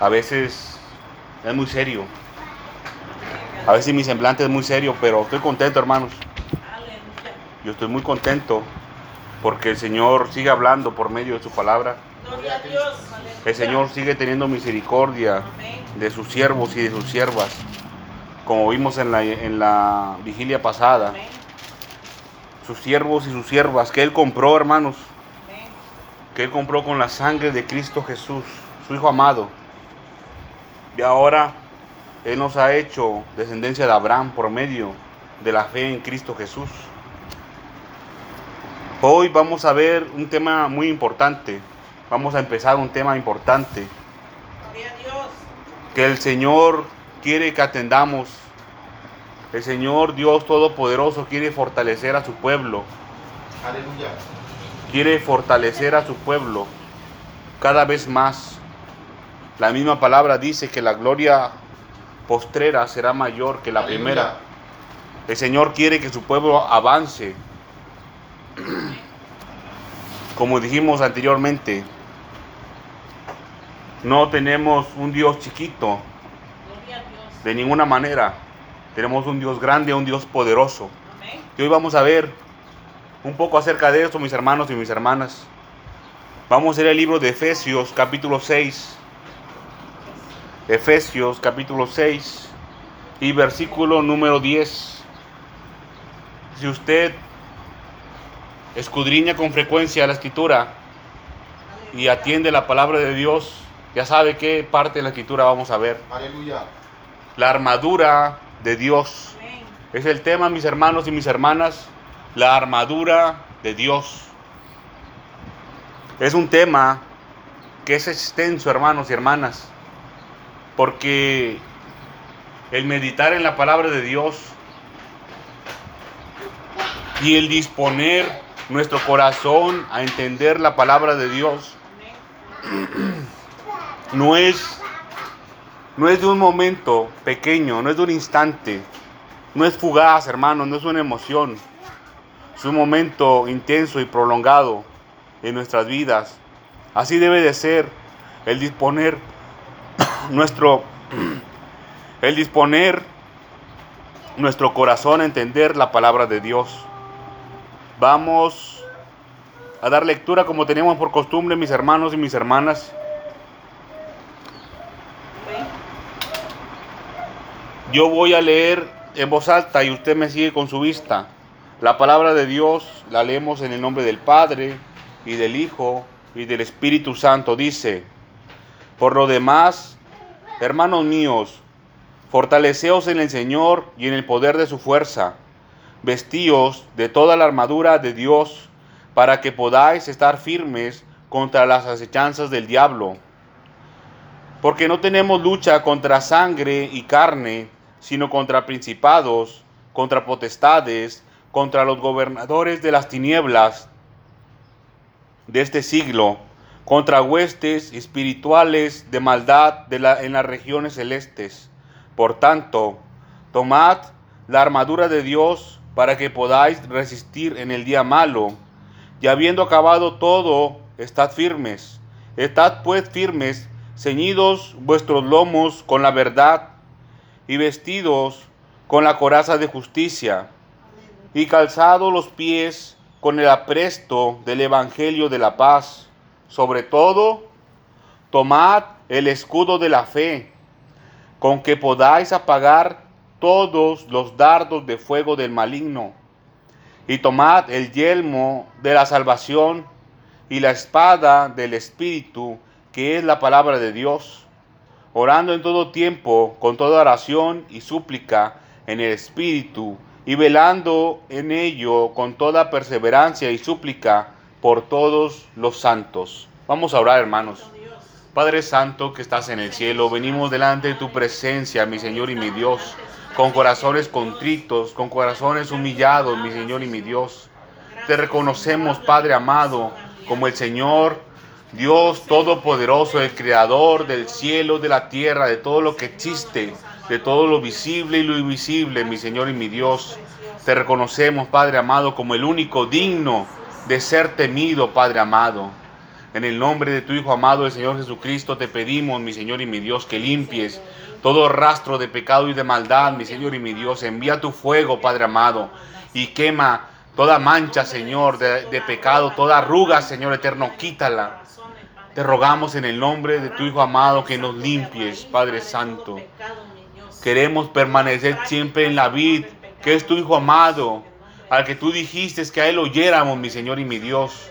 a veces es muy serio. A veces mi semblante es muy serio, pero estoy contento, hermanos. Yo estoy muy contento porque el Señor sigue hablando por medio de su palabra. El Señor sigue teniendo misericordia de sus siervos y de sus siervas, como vimos en la, en la vigilia pasada. Sus siervos y sus siervas que Él compró, hermanos, que Él compró con la sangre de Cristo Jesús, su Hijo amado. Y ahora Él nos ha hecho descendencia de Abraham por medio de la fe en Cristo Jesús. Hoy vamos a ver un tema muy importante. Vamos a empezar un tema importante. Que el Señor quiere que atendamos. El Señor Dios Todopoderoso quiere fortalecer a su pueblo. Aleluya. Quiere fortalecer a su pueblo cada vez más. La misma palabra dice que la gloria postrera será mayor que la Aleluya. primera. El Señor quiere que su pueblo avance. Como dijimos anteriormente, no tenemos un Dios chiquito de ninguna manera. Tenemos un Dios grande, un Dios poderoso. Y hoy vamos a ver un poco acerca de esto, mis hermanos y mis hermanas. Vamos a leer el libro de Efesios, capítulo 6. Efesios, capítulo 6 y versículo número 10. Si usted escudriña con frecuencia la escritura y atiende la palabra de Dios, ya sabe qué parte de la escritura vamos a ver. Aleluya. La armadura de Dios. Es el tema, mis hermanos y mis hermanas, la armadura de Dios. Es un tema que es extenso, hermanos y hermanas, porque el meditar en la palabra de Dios y el disponer nuestro corazón a entender la palabra de Dios no es no es de un momento pequeño, no es de un instante, no es fugaz, hermano, no es una emoción. Es un momento intenso y prolongado en nuestras vidas. Así debe de ser el disponer nuestro el disponer nuestro corazón a entender la palabra de Dios. Vamos a dar lectura como teníamos por costumbre, mis hermanos y mis hermanas. Yo voy a leer en voz alta y usted me sigue con su vista. La palabra de Dios la leemos en el nombre del Padre y del Hijo y del Espíritu Santo. Dice, por lo demás, hermanos míos, fortaleceos en el Señor y en el poder de su fuerza. Vestíos de toda la armadura de Dios para que podáis estar firmes contra las acechanzas del diablo. Porque no tenemos lucha contra sangre y carne, sino contra principados, contra potestades, contra los gobernadores de las tinieblas de este siglo, contra huestes espirituales de maldad en las regiones celestes. Por tanto, tomad la armadura de Dios para que podáis resistir en el día malo, y habiendo acabado todo, estad firmes. Estad pues firmes, ceñidos vuestros lomos con la verdad, y vestidos con la coraza de justicia, y calzados los pies con el apresto del Evangelio de la paz. Sobre todo, tomad el escudo de la fe, con que podáis apagar todos los dardos de fuego del maligno. Y tomad el yelmo de la salvación y la espada del Espíritu, que es la palabra de Dios, orando en todo tiempo, con toda oración y súplica en el Espíritu, y velando en ello con toda perseverancia y súplica por todos los santos. Vamos a orar, hermanos. Padre Santo que estás en el cielo, venimos delante de tu presencia, mi Señor y mi Dios, con corazones contritos, con corazones humillados, mi Señor y mi Dios. Te reconocemos, Padre amado, como el Señor, Dios Todopoderoso, el Creador del cielo, de la tierra, de todo lo que existe, de todo lo visible y lo invisible, mi Señor y mi Dios. Te reconocemos, Padre amado, como el único digno de ser temido, Padre amado. En el nombre de tu Hijo amado, el Señor Jesucristo, te pedimos, mi Señor y mi Dios, que limpies todo rastro de pecado y de maldad, mi Señor y mi Dios. Envía tu fuego, Padre amado, y quema toda mancha, Señor, de, pecado, toda arruga, Señor eterno, quítala. Te rogamos en el nombre de tu Hijo amado que nos limpies, Padre Santo. Queremos permanecer siempre en la vid, que es tu Hijo amado, al que tú dijiste que a Él oyéramos, mi Señor y mi Dios.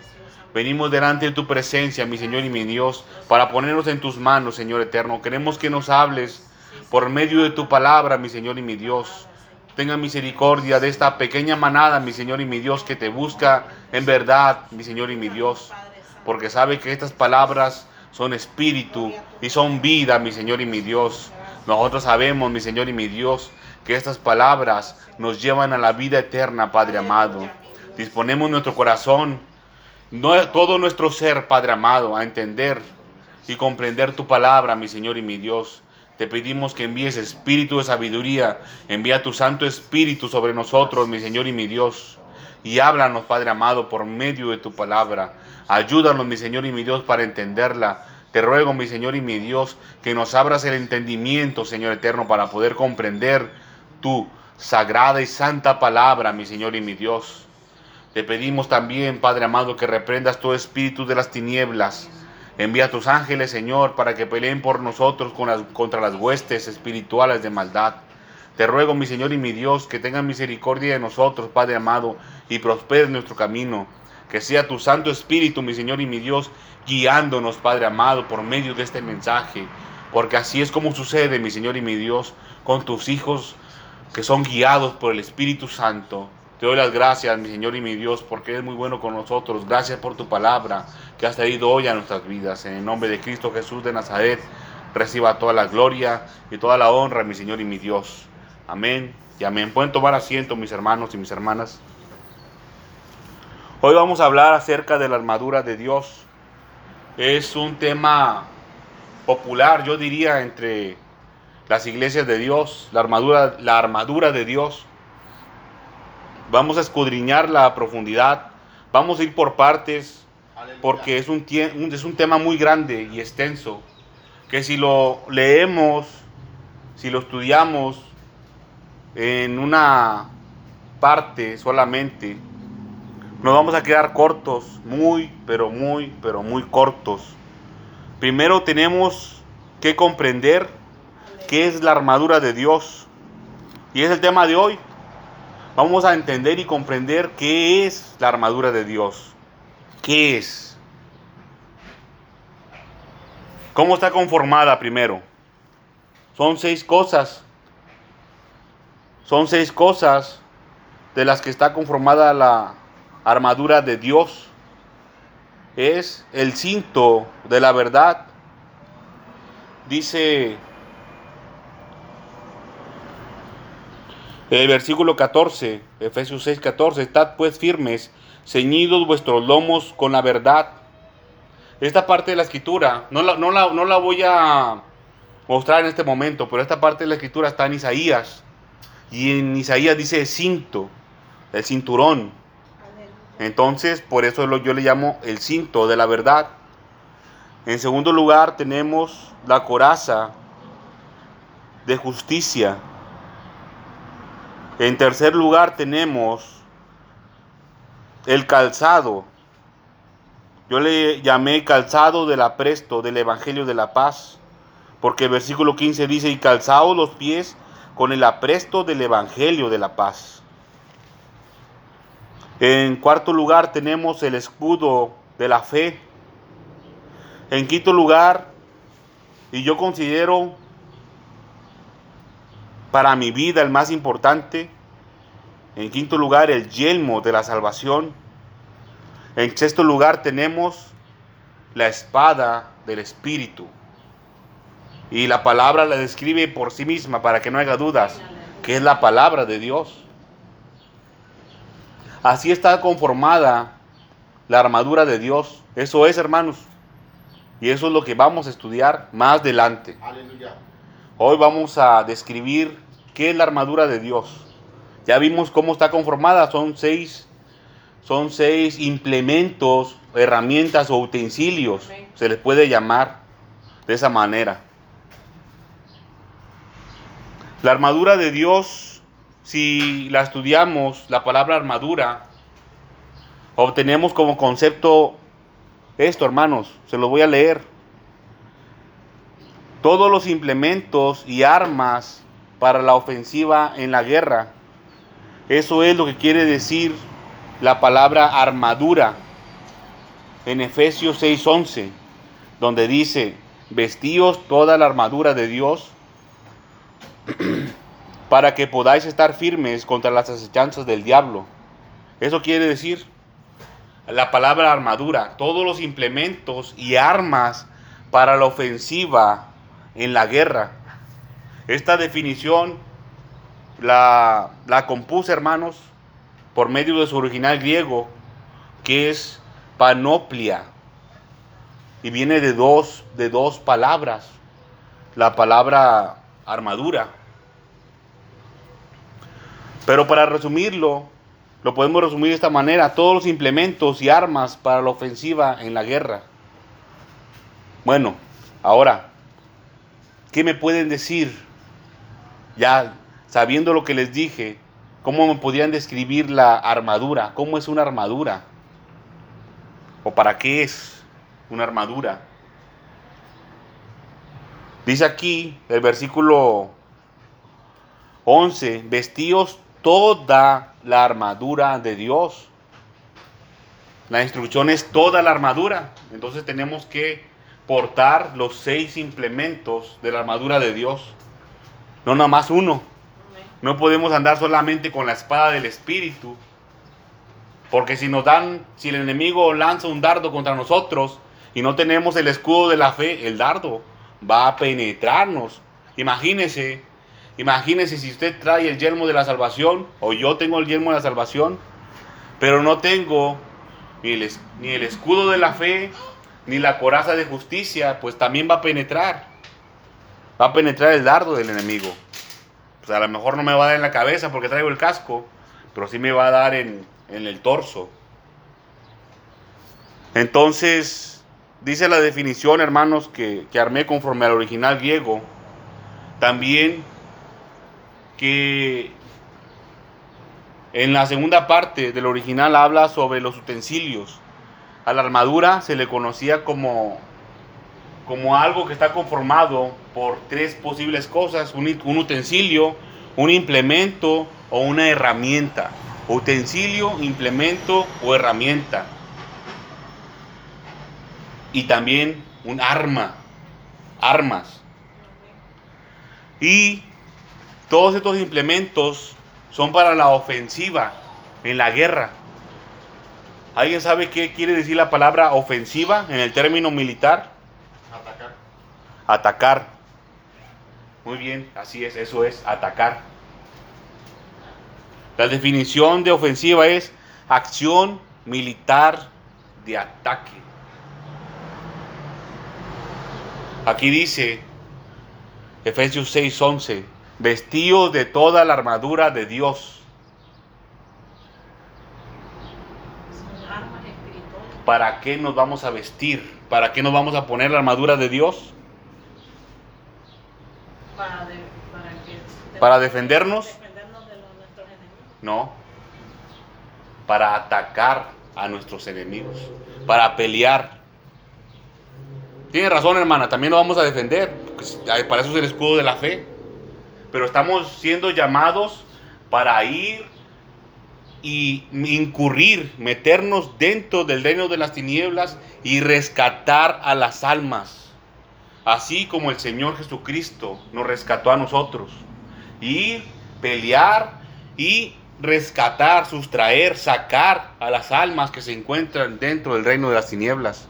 Venimos delante de tu presencia, mi Señor y mi Dios, para ponernos en tus manos, Señor eterno. Queremos que nos hables por medio de tu palabra, mi Señor y mi Dios. Tenga misericordia de esta pequeña manada, mi Señor y mi Dios, que te busca en verdad, mi Señor y mi Dios. Porque sabe que estas palabras son espíritu y son vida, mi Señor y mi Dios. Nosotros sabemos, mi Señor y mi Dios, que estas palabras nos llevan a la vida eterna, Padre amado. Disponemos nuestro corazón, todo nuestro ser, Padre amado, a entender y comprender tu palabra, mi Señor y mi Dios. Te pedimos que envíes espíritu de sabiduría, envía tu Santo Espíritu sobre nosotros, mi Señor y mi Dios. Y háblanos, Padre amado, por medio de tu palabra. Ayúdanos, mi Señor y mi Dios, para entenderla. Te ruego, mi Señor y mi Dios, que nos abras el entendimiento, Señor eterno, para poder comprender tu sagrada y santa palabra, mi Señor y mi Dios. Te pedimos también, Padre amado, que reprendas todo espíritu de las tinieblas Envía a tus ángeles, Señor, para que peleen por nosotros contra las huestes espirituales de maldad. Te ruego, mi Señor y mi Dios, que tengan misericordia de nosotros, Padre amado, y prospere nuestro camino. Que sea tu Santo Espíritu, mi Señor y mi Dios, guiándonos, Padre amado, por medio de este mensaje. Porque así es como sucede, mi Señor y mi Dios, con tus hijos que son guiados por el Espíritu Santo. Te doy las gracias, mi Señor y mi Dios, porque eres muy bueno con nosotros. Gracias por tu palabra que has traído hoy a nuestras vidas. En el nombre de Cristo Jesús de Nazaret, reciba toda la gloria y toda la honra, mi Señor y mi Dios. Amén y amén. Pueden tomar asiento, mis hermanos y mis hermanas. Hoy vamos a hablar acerca de la armadura de Dios. Es un tema popular, yo diría, entre las iglesias de Dios, la armadura, la armadura de Dios. Vamos a escudriñar la profundidad. Vamos a ir por partes porque es un, es un tema muy grande y extenso. Que si lo leemos, si lo estudiamos en una parte solamente, nos vamos a quedar cortos, muy, pero muy, pero muy cortos. Primero tenemos que comprender qué es la armadura de Dios. Y es el tema de hoy vamos a entender y comprender qué es la armadura de Dios. ¿Qué es? ¿Cómo está conformada primero? Son seis cosas. Son seis cosas de las que está conformada la armadura de Dios. Es el cinto de la verdad. Dice El versículo 14, Efesios 6, 14, estad pues firmes, ceñidos vuestros lomos con la verdad. Esta parte de la escritura, no la, no la, no la voy a mostrar en este momento, pero esta parte de la escritura está en Isaías. Y en Isaías dice cinto, el cinturón. Entonces, por eso yo le llamo el cinto de la verdad. En segundo lugar, tenemos la coraza de justicia. En tercer lugar tenemos el calzado. Yo le llamé calzado del apresto del Evangelio de la Paz, porque el versículo 15 dice, y calzado los pies con el apresto del Evangelio de la Paz. En cuarto lugar tenemos el escudo de la fe. En quinto lugar, y yo considero para mi vida el más importante. En quinto lugar, el yelmo de la salvación. En sexto lugar tenemos la espada del Espíritu. Y la palabra la describe por sí misma para que no haya dudas, que es la palabra de Dios. Así está conformada la armadura de Dios. Eso es, hermanos. Y eso es lo que vamos a estudiar más adelante. Aleluya. Hoy vamos a describir qué es la armadura de Dios. Ya vimos cómo está conformada, son seis, son seis implementos herramientas o utensilios, se les puede llamar de esa manera. La armadura de Dios, si la estudiamos, la palabra armadura, obtenemos como concepto esto, hermanos, se lo voy a leer. Todos los implementos y armas para la ofensiva en la guerra. Eso es lo que quiere decir la palabra armadura en Efesios 6:11, donde dice, vestíos toda la armadura de Dios para que podáis estar firmes contra las acechanzas del diablo. Eso quiere decir la palabra armadura, todos los implementos y armas para la ofensiva en la guerra. Esta definición la, la compuse, hermanos, por medio de su original griego, que es panoplia. Y viene de dos, de dos palabras. La palabra armadura. Pero para resumirlo, lo podemos resumir de esta manera, todos los implementos y armas para la ofensiva en la guerra. Bueno, ahora, ¿qué me pueden decir? Ya sabiendo lo que les dije, ¿cómo me podrían describir la armadura? ¿Cómo es una armadura? ¿O para qué es una armadura? Dice aquí el versículo 11, vestidos toda la armadura de Dios. La instrucción es toda la armadura. Entonces tenemos que portar los seis implementos de la armadura de Dios. No nada más uno. No podemos andar solamente con la espada del Espíritu. Porque si nos dan, si el enemigo lanza un dardo contra nosotros y no tenemos el escudo de la fe, el dardo va a penetrarnos. Imagínese Imagínese si usted trae el yelmo de la salvación, o yo tengo el yelmo de la salvación, pero no tengo ni el, ni el escudo de la fe, ni la coraza de justicia, pues también va a penetrar. Va a penetrar el dardo del enemigo. Pues a lo mejor no me va a dar en la cabeza porque traigo el casco, pero sí me va a dar en, en el torso. Entonces, dice la definición, hermanos, que, que armé conforme al original griego, también que en la segunda parte del original habla sobre los utensilios. A la armadura se le conocía como, como algo que está conformado por tres posibles cosas, un, un utensilio, un implemento o una herramienta. Utensilio, implemento o herramienta. Y también un arma, armas. Y todos estos implementos son para la ofensiva en la guerra. ¿Alguien sabe qué quiere decir la palabra ofensiva en el término militar? Atacar. Atacar. Muy bien, así es, eso es, atacar. La definición de ofensiva es acción militar de ataque. Aquí dice Efesios 6:11 vestidos de toda la armadura de Dios. ¿Para qué nos vamos a vestir? ¿Para qué nos vamos a poner la armadura de Dios? Para, de, para, que, ¿Para defendernos? defendernos de los, nuestros enemigos. No. Para atacar a nuestros enemigos. Para pelear. Tiene razón, hermana. También nos vamos a defender. Para eso es el escudo de la fe pero estamos siendo llamados para ir y incurrir, meternos dentro del reino de las tinieblas y rescatar a las almas, así como el Señor Jesucristo nos rescató a nosotros. Ir, pelear y rescatar, sustraer, sacar a las almas que se encuentran dentro del reino de las tinieblas.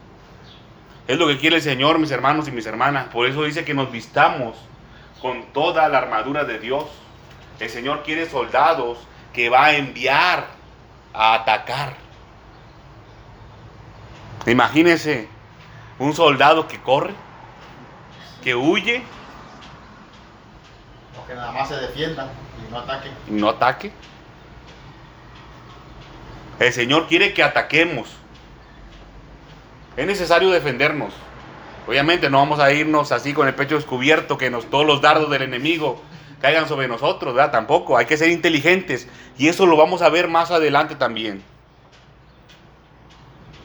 Es lo que quiere el Señor, mis hermanos y mis hermanas. Por eso dice que nos vistamos con toda la armadura de Dios. El Señor quiere soldados que va a enviar a atacar. Imagínense un soldado que corre, que huye. O que nada más se defienda y no ataque. Y no ataque. El Señor quiere que ataquemos. Es necesario defendernos. Obviamente no vamos a irnos así con el pecho descubierto, que nos, todos los dardos del enemigo caigan sobre nosotros, ¿verdad? Tampoco, hay que ser inteligentes. Y eso lo vamos a ver más adelante también.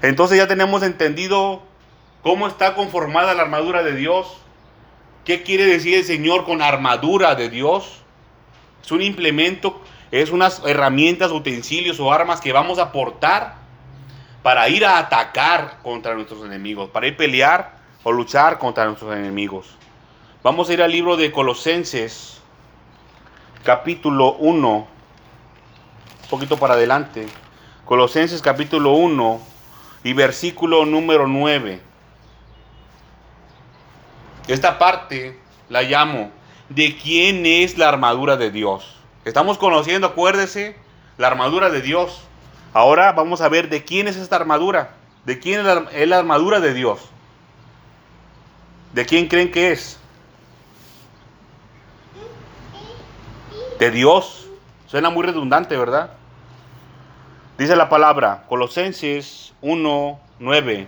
Entonces ya tenemos entendido cómo está conformada la armadura de Dios. ¿Qué quiere decir el Señor con armadura de Dios? Es un implemento, es unas herramientas, utensilios o armas que vamos a portar para ir a atacar contra nuestros enemigos, para ir a pelear o luchar contra nuestros enemigos. Vamos a ir al libro de Colosenses, capítulo 1, un poquito para adelante. Colosenses capítulo 1 y versículo número 9. Esta parte la llamo de quién es la armadura de Dios. Estamos conociendo, acuérdese, la armadura de Dios. Ahora vamos a ver de quién es esta armadura. ¿De quién es la, es la armadura de Dios? ¿De quién creen que es? De Dios. Suena muy redundante, ¿verdad? Dice la palabra, Colosenses 1, 9.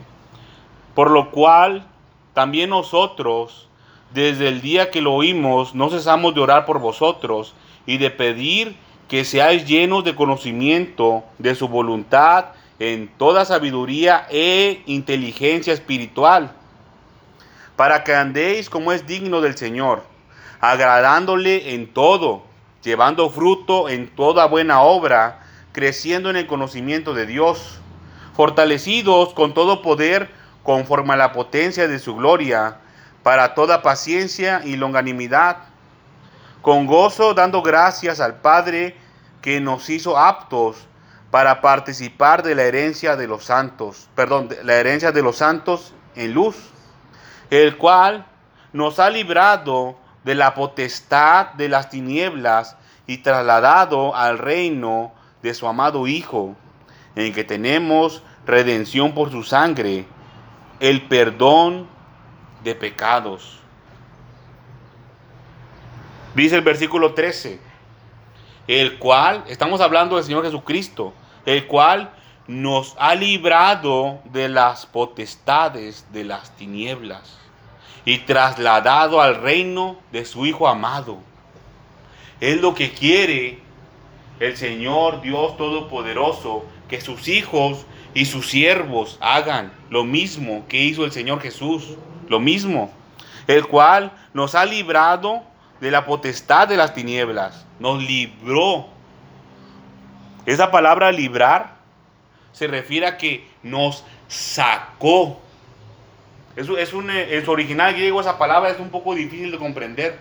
Por lo cual también nosotros, desde el día que lo oímos, no cesamos de orar por vosotros y de pedir que seáis llenos de conocimiento de su voluntad en toda sabiduría e inteligencia espiritual, para que andéis como es digno del Señor, agradándole en todo, llevando fruto en toda buena obra, creciendo en el conocimiento de Dios, fortalecidos con todo poder conforme a la potencia de su gloria, para toda paciencia y longanimidad, con gozo dando gracias al Padre que nos hizo aptos para participar de la herencia de los santos, perdón, de la herencia de los santos en luz, el cual nos ha librado de la potestad de las tinieblas y trasladado al reino de su amado Hijo, en que tenemos redención por su sangre, el perdón de pecados. Dice el versículo 13, el cual, estamos hablando del Señor Jesucristo, el cual nos ha librado de las potestades de las tinieblas y trasladado al reino de su Hijo amado. Es lo que quiere el Señor Dios Todopoderoso, que sus hijos y sus siervos hagan lo mismo que hizo el Señor Jesús, lo mismo, el cual nos ha librado de la potestad de las tinieblas, nos libró. Esa palabra librar se refiere a que nos sacó. Es, un, en su original griego esa palabra es un poco difícil de comprender,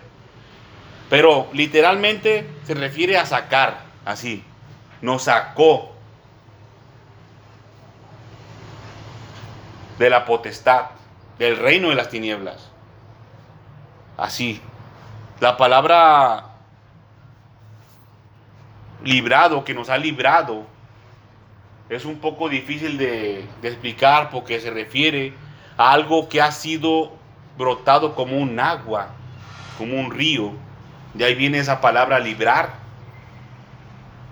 pero literalmente se refiere a sacar, así, nos sacó de la potestad, del reino de las tinieblas. Así, la palabra librado, que nos ha librado, es un poco difícil de, explicar porque se refiere algo que ha sido brotado como un agua, como un río. De ahí viene esa palabra librar.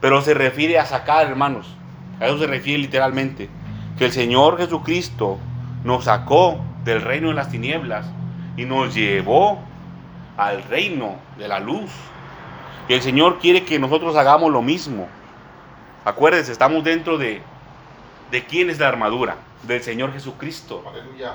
Pero se refiere a sacar, hermanos. A eso se refiere literalmente. Que el Señor Jesucristo nos sacó del reino de las tinieblas y nos llevó al reino de la luz. Y el Señor quiere que nosotros hagamos lo mismo. Acuérdense, estamos dentro de, de quién es la armadura, del Señor Jesucristo. Aleluya.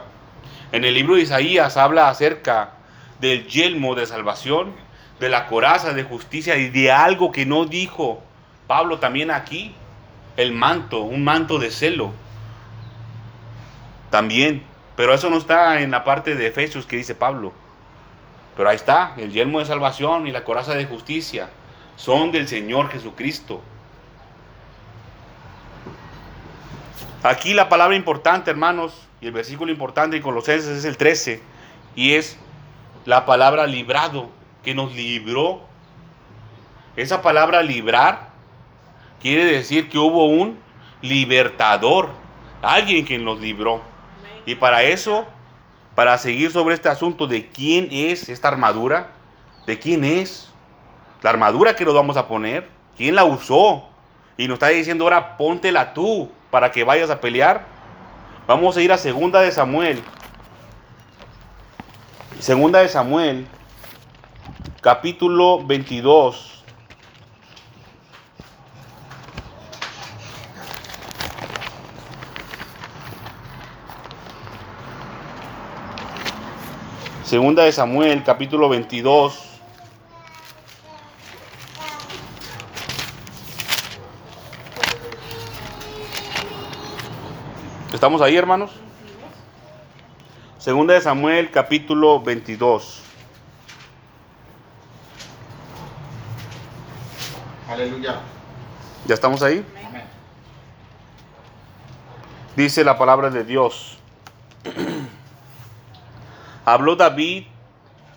En el libro de Isaías habla acerca del yelmo de salvación, de la coraza de justicia y de algo que no dijo Pablo también aquí, el manto, un manto de celo. También, pero eso no está en la parte de Efesios que dice Pablo. Pero ahí está, el yelmo de salvación y la coraza de justicia son del Señor Jesucristo. Aquí la palabra importante, hermanos, y el versículo importante en Colosenses es el 13, y es la palabra librado, que nos libró. Esa palabra librar quiere decir que hubo un libertador, alguien que nos libró. Y para eso, para seguir sobre este asunto de quién es esta armadura, de quién es la armadura que nos vamos a poner, quién la usó, y nos está diciendo ahora póntela tú para que vayas a pelear. Vamos a ir a segunda de Samuel. Segunda de Samuel, capítulo 22. Segunda de Samuel, capítulo 22. ¿Estamos ahí, hermanos? Segunda de Samuel, capítulo 22. Aleluya. ¿Ya estamos ahí? Amén. Dice la palabra de Dios. Habló David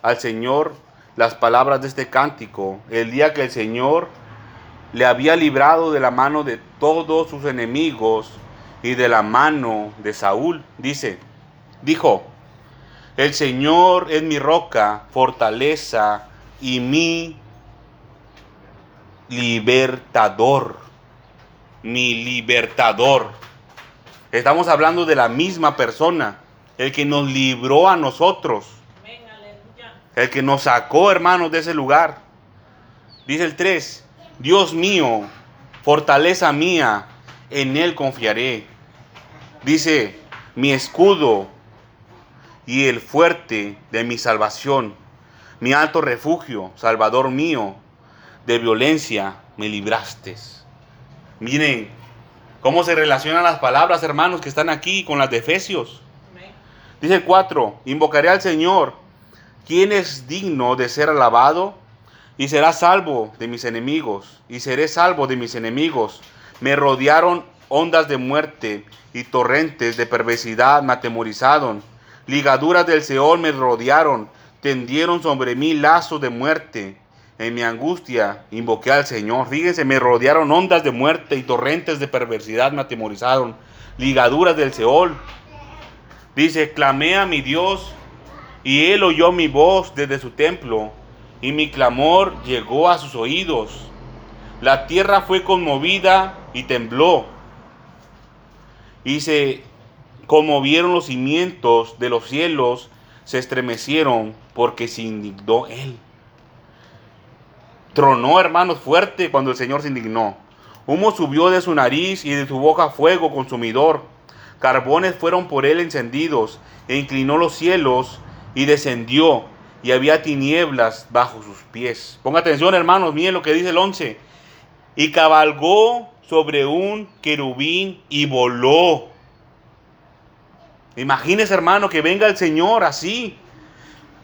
al Señor las palabras de este cántico el día que el Señor le había librado de la mano de todos sus enemigos y de la mano de Saúl. Dice, dijo, el Señor es mi roca, fortaleza y mi libertador. Mi libertador. Estamos hablando de la misma persona, el que nos libró a nosotros, el que nos sacó, hermanos, de ese lugar. Dice el 3, Dios mío, fortaleza mía, en Él confiaré. Dice, mi escudo y el fuerte de mi salvación, mi alto refugio, Salvador mío, de violencia me libraste. Miren cómo se relacionan las palabras, hermanos, que están aquí con las de Efesios. Dice el 4, invocaré al Señor, quien es digno de ser alabado, y será salvo de mis enemigos, y seré salvo de mis enemigos. Me rodearon ondas de muerte y torrentes de perversidad me atemorizaron. Ligaduras del Seol me rodearon, tendieron sobre mí lazos de muerte. En mi angustia invoqué al Señor. Fíjense, me rodearon ondas de muerte y torrentes de perversidad me atemorizaron. Ligaduras del Seol. Dice, clamé a mi Dios y él oyó mi voz desde su templo y mi clamor llegó a sus oídos. La tierra fue conmovida y tembló y se conmovieron los cimientos de los cielos, se estremecieron porque se indignó él. Tronó, hermanos, fuerte cuando el Señor se indignó. Humo subió de su nariz y de su boca fuego consumidor. Carbones fueron por él encendidos, e inclinó los cielos y descendió, y había tinieblas bajo sus pies. Ponga atención, hermanos, miren lo que dice el 11. Y cabalgó sobre un querubín y voló. Imagínese, hermano, que venga el Señor así.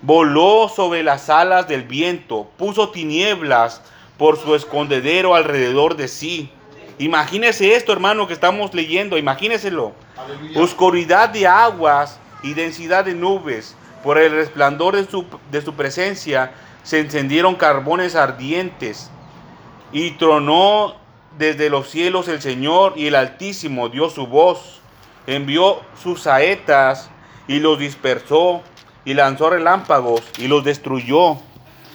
Voló sobre las alas del viento, puso tinieblas por su escondedero alrededor de sí. Imagínese esto, hermano, que estamos leyendo, imagíneselo. Aleluya. Oscuridad de aguas y densidad de nubes. Por el resplandor de su, de su presencia se encendieron carbones ardientes. Y tronó desde los cielos el Señor y el Altísimo dio su voz. Envió sus saetas y los dispersó y lanzó relámpagos y los destruyó.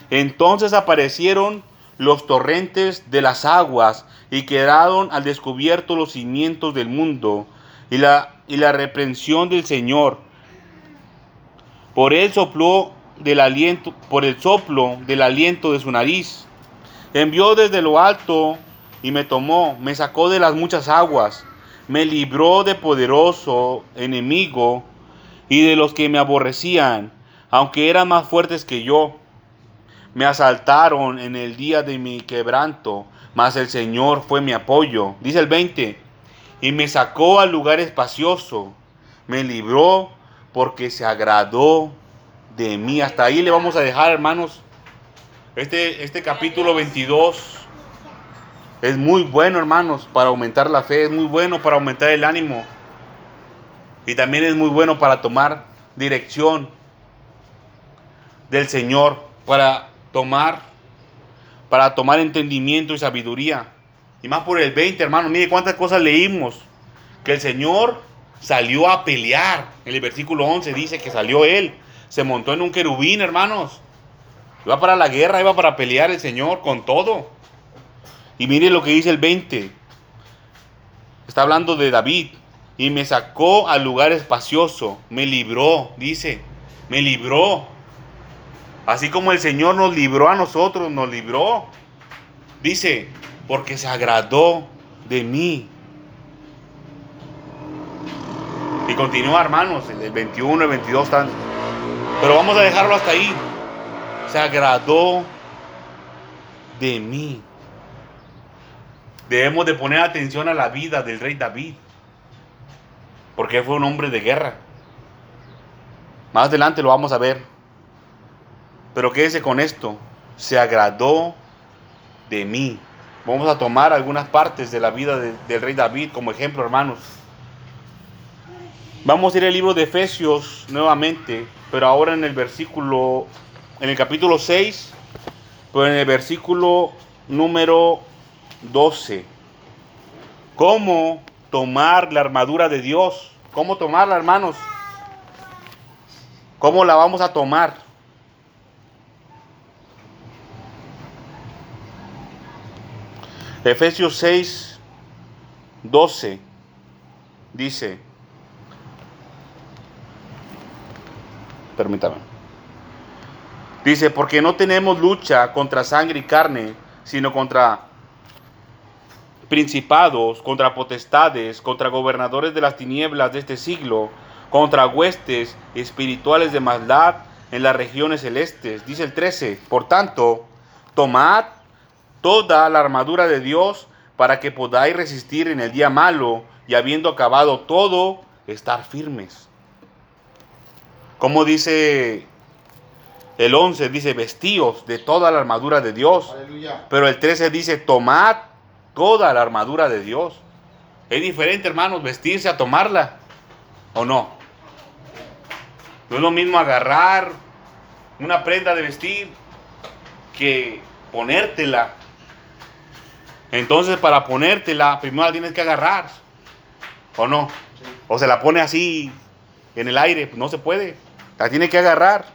Entonces aparecieron los torrentes de las aguas y quedaron al descubierto los cimientos del mundo y la, y la reprensión del Señor. Por él sopló del aliento, por el soplo del aliento de su nariz. Envió desde lo alto y me tomó, me sacó de las muchas aguas, me libró de poderoso enemigo y de los que me aborrecían, aunque eran más fuertes que yo. Me asaltaron en el día de mi quebranto, mas el Señor fue mi apoyo. Dice el 20, y me sacó al lugar espacioso, me libró porque se agradó de mí. Hasta ahí le vamos a dejar, hermanos. Este, este capítulo 22 es muy bueno, hermanos, para aumentar la fe, es muy bueno para aumentar el ánimo. Y también es muy bueno para tomar dirección del Señor, para tomar para tomar entendimiento y sabiduría. Y más por el 20, hermano, mire cuántas cosas leímos. Que el Señor salió a pelear. En el versículo 11 dice que salió él. Se montó en un querubín, hermanos. Iba para la guerra, iba para pelear el Señor con todo. Y mire lo que dice el 20. Está hablando de David. y me sacó al lugar espacioso, me libró, dice, me libró. Así como el Señor nos libró a nosotros, nos libró. Dice, porque se agradó de mí. Y continúa, hermanos, el 21, el 22 están. Pero vamos a dejarlo hasta ahí. Se agradó de mí. Debemos de poner atención a la vida del rey David. Porque fue un hombre de guerra. Más adelante lo vamos a ver. Pero quédese con esto. Se agradó de mí. Vamos a tomar algunas partes de la vida de- del rey David como ejemplo, hermanos. Vamos a ir al libro de Efesios nuevamente, pero ahora en el versículo, en el capítulo 6, pero en el versículo número 12. ¿Cómo tomar la armadura de Dios? ¿Cómo tomarla, hermanos? ¿Cómo la vamos a tomar? Efesios 6, 12 dice, permítame, dice, porque no tenemos lucha contra sangre y carne, sino contra principados, contra potestades, contra gobernadores de las tinieblas de este siglo, contra huestes espirituales de maldad en las regiones celestes. Dice el 13, por tanto, tomad toda la armadura de Dios para que podáis resistir en el día malo y habiendo acabado todo, estar firmes. Como dice el 11, dice vestíos de toda la armadura de Dios. Aleluya. Pero el 13 dice, tomad toda la armadura de Dios. Es diferente, hermanos, vestirse a tomarla. ¿O no? No es lo mismo agarrar una prenda de vestir que ponértela. Entonces, para ponértela, primero la tienes que agarrar. ¿O no? O se la pone así en el aire. No se puede. La tiene que agarrar.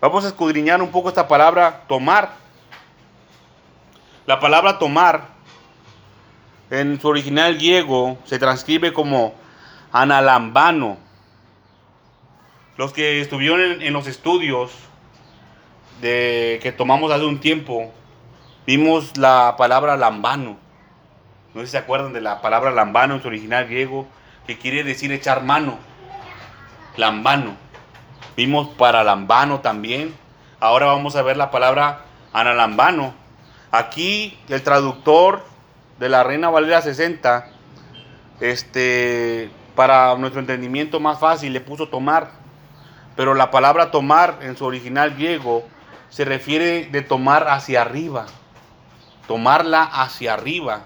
Vamos a escudriñar un poco esta palabra tomar. La palabra tomar en su original griego se transcribe como analambano. Los que estuvieron en, los estudios de, que tomamos hace un tiempo, vimos la palabra lambano. No sé si se acuerdan de la palabra lambano en su original griego, que quiere decir echar mano. Lambano. Vimos para lambano también. Ahora vamos a ver la palabra analambano. Aquí el traductor de la Reina Valera 60, este, para nuestro entendimiento más fácil, le puso tomar. Pero la palabra tomar en su original griego se refiere de tomar hacia arriba. Tomarla hacia arriba.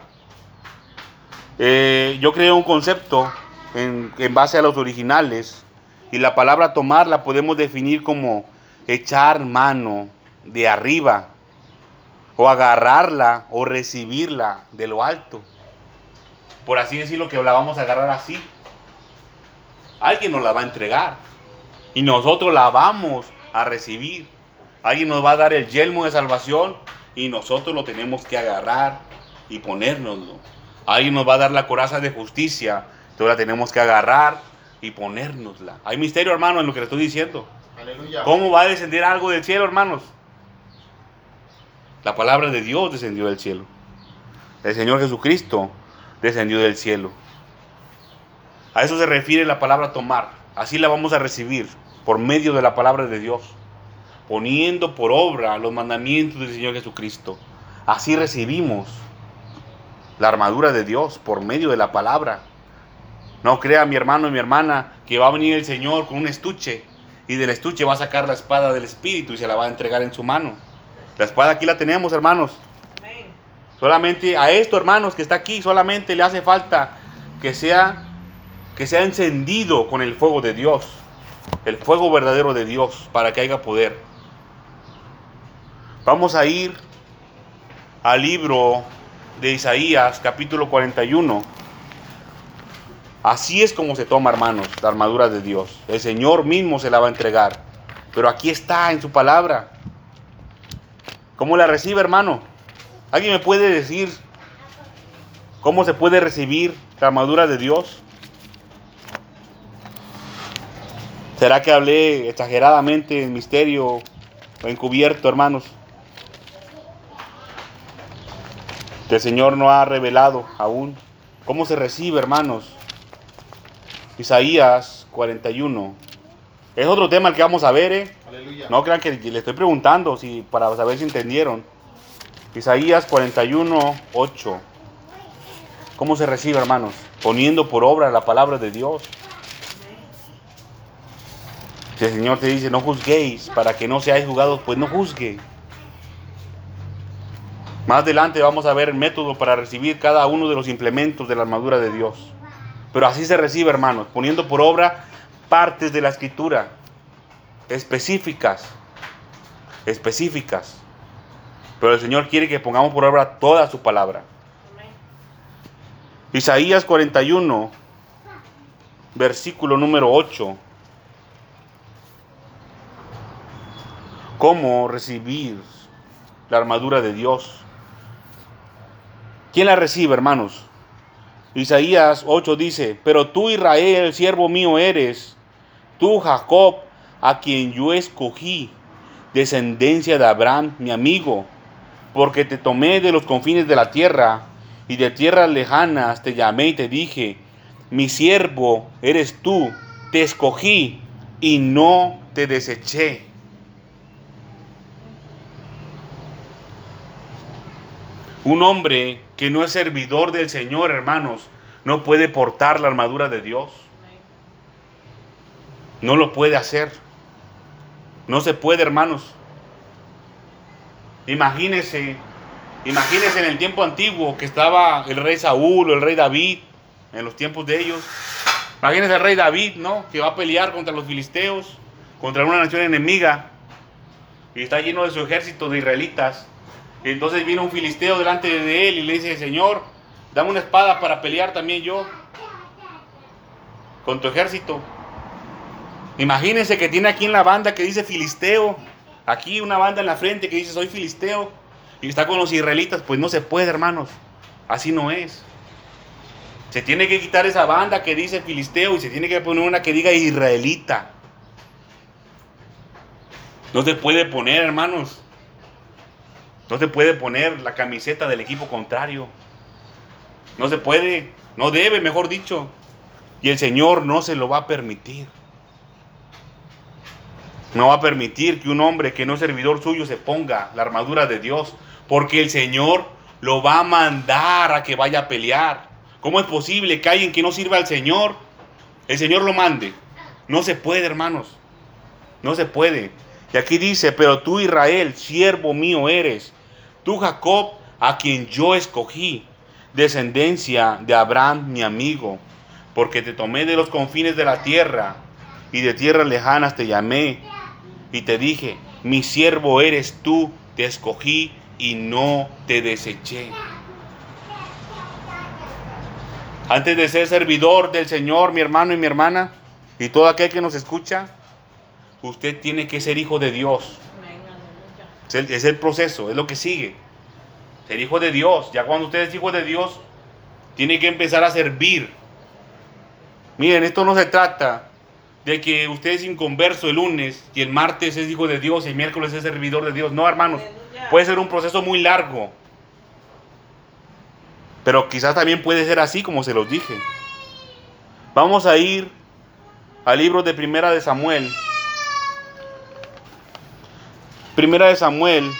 Eh, yo creo un concepto en base a los originales y la palabra tomar la podemos definir como echar mano de arriba o agarrarla o recibirla de lo alto. Por así decirlo que la vamos a agarrar así. Alguien nos la va a entregar y nosotros la vamos a recibir. Alguien nos va a dar el yelmo de salvación y nosotros lo tenemos que agarrar y ponérnoslo. Alguien nos va a dar la coraza de justicia, entonces la tenemos que agarrar y ponérnosla. Hay misterio, hermano, en lo que le estoy diciendo. Aleluya. ¿Cómo va a descender algo del cielo, hermanos? La palabra de Dios descendió del cielo. El Señor Jesucristo descendió del cielo. A eso se refiere la palabra tomar. Así la vamos a recibir por medio de la palabra de Dios, poniendo por obra los mandamientos del Señor Jesucristo. Así recibimos la armadura de Dios por medio de la palabra. No crea mi hermano y mi hermana que va a venir el Señor con un estuche y del estuche va a sacar la espada del Espíritu y se la va a entregar en su mano. La espada aquí la tenemos, hermanos. Amén. Solamente a esto, hermanos, que está aquí, solamente le hace falta que sea que sea encendido con el fuego de Dios, el fuego verdadero de Dios, para que haya poder. Vamos a ir al libro de Isaías, capítulo 41. Así es como se toma, hermanos, la armadura de Dios. El Señor mismo se la va a entregar. Pero aquí está en su palabra. ¿Cómo la recibe, hermano? ¿Alguien me puede decir cómo se puede recibir la armadura de Dios? ¿Será que hablé exageradamente en misterio o encubierto, hermanos? Que el Señor no ha revelado aún. ¿Cómo se recibe, hermanos? Isaías 41. Es otro tema el que vamos a ver, ¿eh? Aleluya. No crean que le estoy preguntando si, para saber si entendieron. Isaías 41, 8. ¿Cómo se recibe, hermanos? Poniendo por obra la palabra de Dios. Si el Señor te dice, no juzguéis para que no seáis juzgados, pues no juzgue. Más adelante vamos a ver el método para recibir cada uno de los implementos de la armadura de Dios. Pero así se recibe, hermanos, poniendo por obra partes de la escritura específicas, específicas. Pero el Señor quiere que pongamos por obra toda su palabra. Isaías 41, versículo número 8. ¿Cómo recibir la armadura de Dios? ¿Quién la recibe, hermanos? Isaías 8 dice, pero tú Israel, siervo mío eres, tú Jacob, a quien yo escogí, descendencia de Abraham, mi amigo, porque te tomé de los confines de la tierra y de tierras lejanas te llamé y te dije, mi siervo eres tú, te escogí y no te deseché. Un hombre que no es servidor del Señor, hermanos, no puede portar la armadura de Dios. No lo puede hacer. No se puede, hermanos. Imagínese, imagínese en el tiempo antiguo que estaba el rey Saúl o el rey David, en los tiempos de ellos. Imagínese el rey David, ¿no? Que va a pelear contra los filisteos, contra una nación enemiga, y está lleno de su ejército de israelitas. Y entonces viene un filisteo delante de él y le dice, Señor, dame una espada para pelear también yo con tu ejército. Imagínense que tiene aquí en la banda que dice Filisteo. Aquí una banda en la frente que dice soy Filisteo. Y está con los israelitas. Pues no se puede, hermanos. Así no es. Se tiene que quitar esa banda que dice Filisteo y se tiene que poner una que diga Israelita. No se puede poner, hermanos. No se puede poner la camiseta del equipo contrario. No se puede. No debe, mejor dicho. Y el Señor no se lo va a permitir. No va a permitir que un hombre que no es servidor suyo se ponga la armadura de Dios, porque el Señor lo va a mandar a que vaya a pelear. ¿Cómo es posible que alguien que no sirva al Señor, el Señor lo mande? No se puede, hermanos. No se puede. Y aquí dice, pero tú Israel, siervo mío eres. Tú Jacob, a quien yo escogí, descendencia de Abraham, mi amigo, porque te tomé de los confines de la tierra y de tierras lejanas te llamé y te dije, mi siervo eres tú, te escogí y no te deseché. Antes de ser servidor del Señor, mi hermano y mi hermana, y todo aquel que nos escucha, usted tiene que ser hijo de Dios. Es el, es el proceso, es lo que sigue. Ser hijo de Dios. Ya cuando usted es hijo de Dios, tiene que empezar a servir. Miren, esto no se trata de que usted es inconverso el lunes y el martes es hijo de Dios y el miércoles es servidor de Dios. No, hermanos. Puede ser un proceso muy largo. Pero quizás también puede ser así como se los dije. Vamos a ir al libro de Primera de Samuel. Primera de Samuel.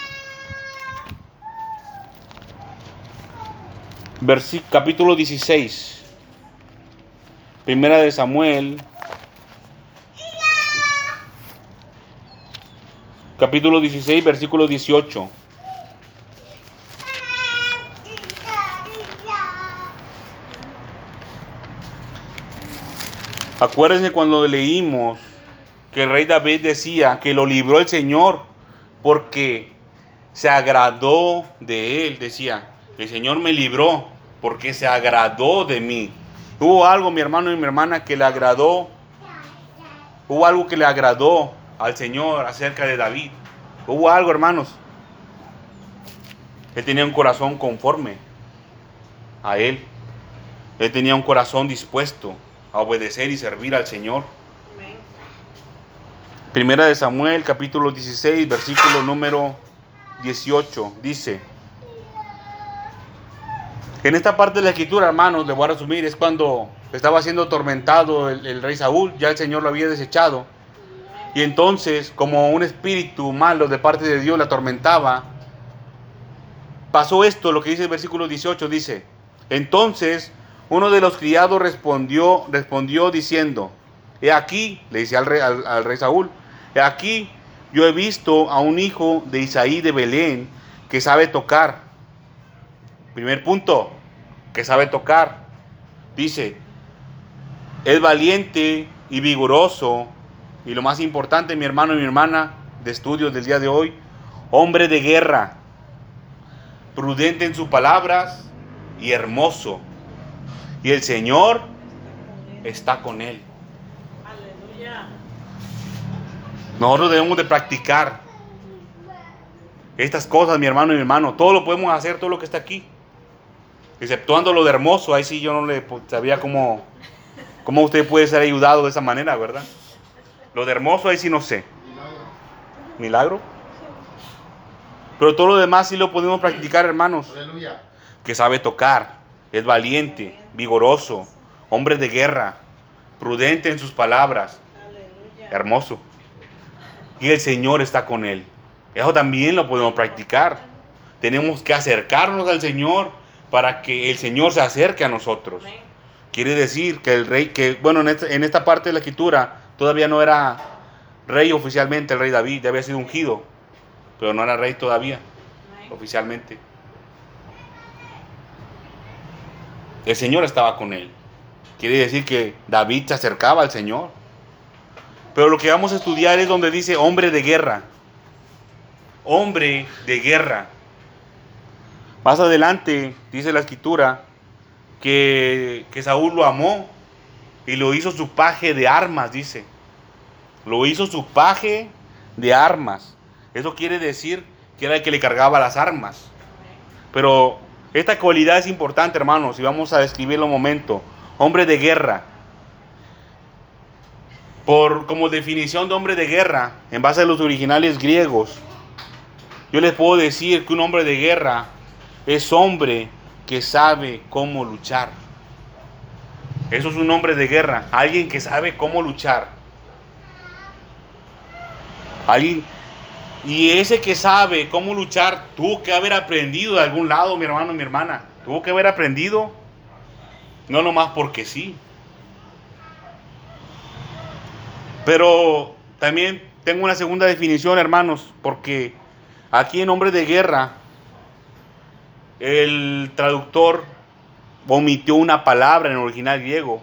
capítulo 16. Primera de Samuel. Capítulo 16, versículo 18. Acuérdense cuando leímos que el rey David decía que lo libró el Señor porque se agradó de él. Decía, el Señor me libró porque se agradó de mí. Hubo algo, mi hermano y mi hermana, que le agradó. Hubo algo que le agradó al Señor acerca de David. Hubo algo, hermanos. Él tenía un corazón conforme a Él. Él tenía un corazón dispuesto a obedecer y servir al Señor. Primera de Samuel, capítulo 16, versículo número 18, dice. En esta parte de la escritura, hermanos, le voy a resumir, es cuando estaba siendo atormentado el, el rey Saúl, ya el Señor lo había desechado. Y entonces, como un espíritu malo de parte de Dios le atormentaba, pasó esto, lo que dice el versículo 18, dice, entonces uno de los criados respondió, respondió diciendo, he aquí, le dice al rey, al, al rey Saúl, he aquí, yo he visto a un hijo de Isaí de Belén que sabe tocar. Primer punto, que sabe tocar. Dice, es valiente y vigoroso. Y lo más importante, mi hermano y mi hermana de estudios del día de hoy, hombre de guerra, prudente en sus palabras y hermoso. Y el Señor está con él. Nosotros debemos de practicar estas cosas, mi hermano y mi hermano. Todo lo podemos hacer, todo lo que está aquí. Exceptuando lo de hermoso, ahí sí yo no le pues, sabía cómo, cómo usted puede ser ayudado de esa manera, ¿verdad? Lo de hermoso, ahí sí no sé. Milagro. Pero todo lo demás sí lo podemos practicar, hermanos. Aleluya. Que sabe tocar, es valiente, vigoroso, hombre de guerra, prudente en sus palabras, Aleluya. hermoso. Y el Señor está con él. Eso también lo podemos practicar. Tenemos que acercarnos al Señor para que el Señor se acerque a nosotros. Quiere decir que el rey, que bueno, en esta, en esta parte de la escritura todavía no era rey oficialmente el rey David, ya había sido ungido, pero no era rey todavía oficialmente. El Señor estaba con él. Quiere decir que David se acercaba al Señor. Pero lo que vamos a estudiar es donde dice hombre de guerra. Hombre de guerra. Más adelante dice la escritura que, que Saúl lo amó y lo hizo su paje de armas, dice. Lo hizo su paje de armas. Eso quiere decir que era el que le cargaba las armas. Pero esta cualidad es importante, hermanos, y vamos a describirlo un momento. Hombre de guerra. Por como definición de hombre de guerra, en base a los originales griegos, yo les puedo decir que un hombre de guerra es hombre que sabe cómo luchar. Eso es un hombre de guerra, alguien que sabe cómo luchar. Alguien y ese que sabe cómo luchar tuvo que haber aprendido de algún lado, mi hermano, mi hermana. Tuvo que haber aprendido. No nomás porque sí. Pero también tengo una segunda definición, hermanos, porque aquí en Hombre de Guerra, el traductor omitió una palabra en el original griego.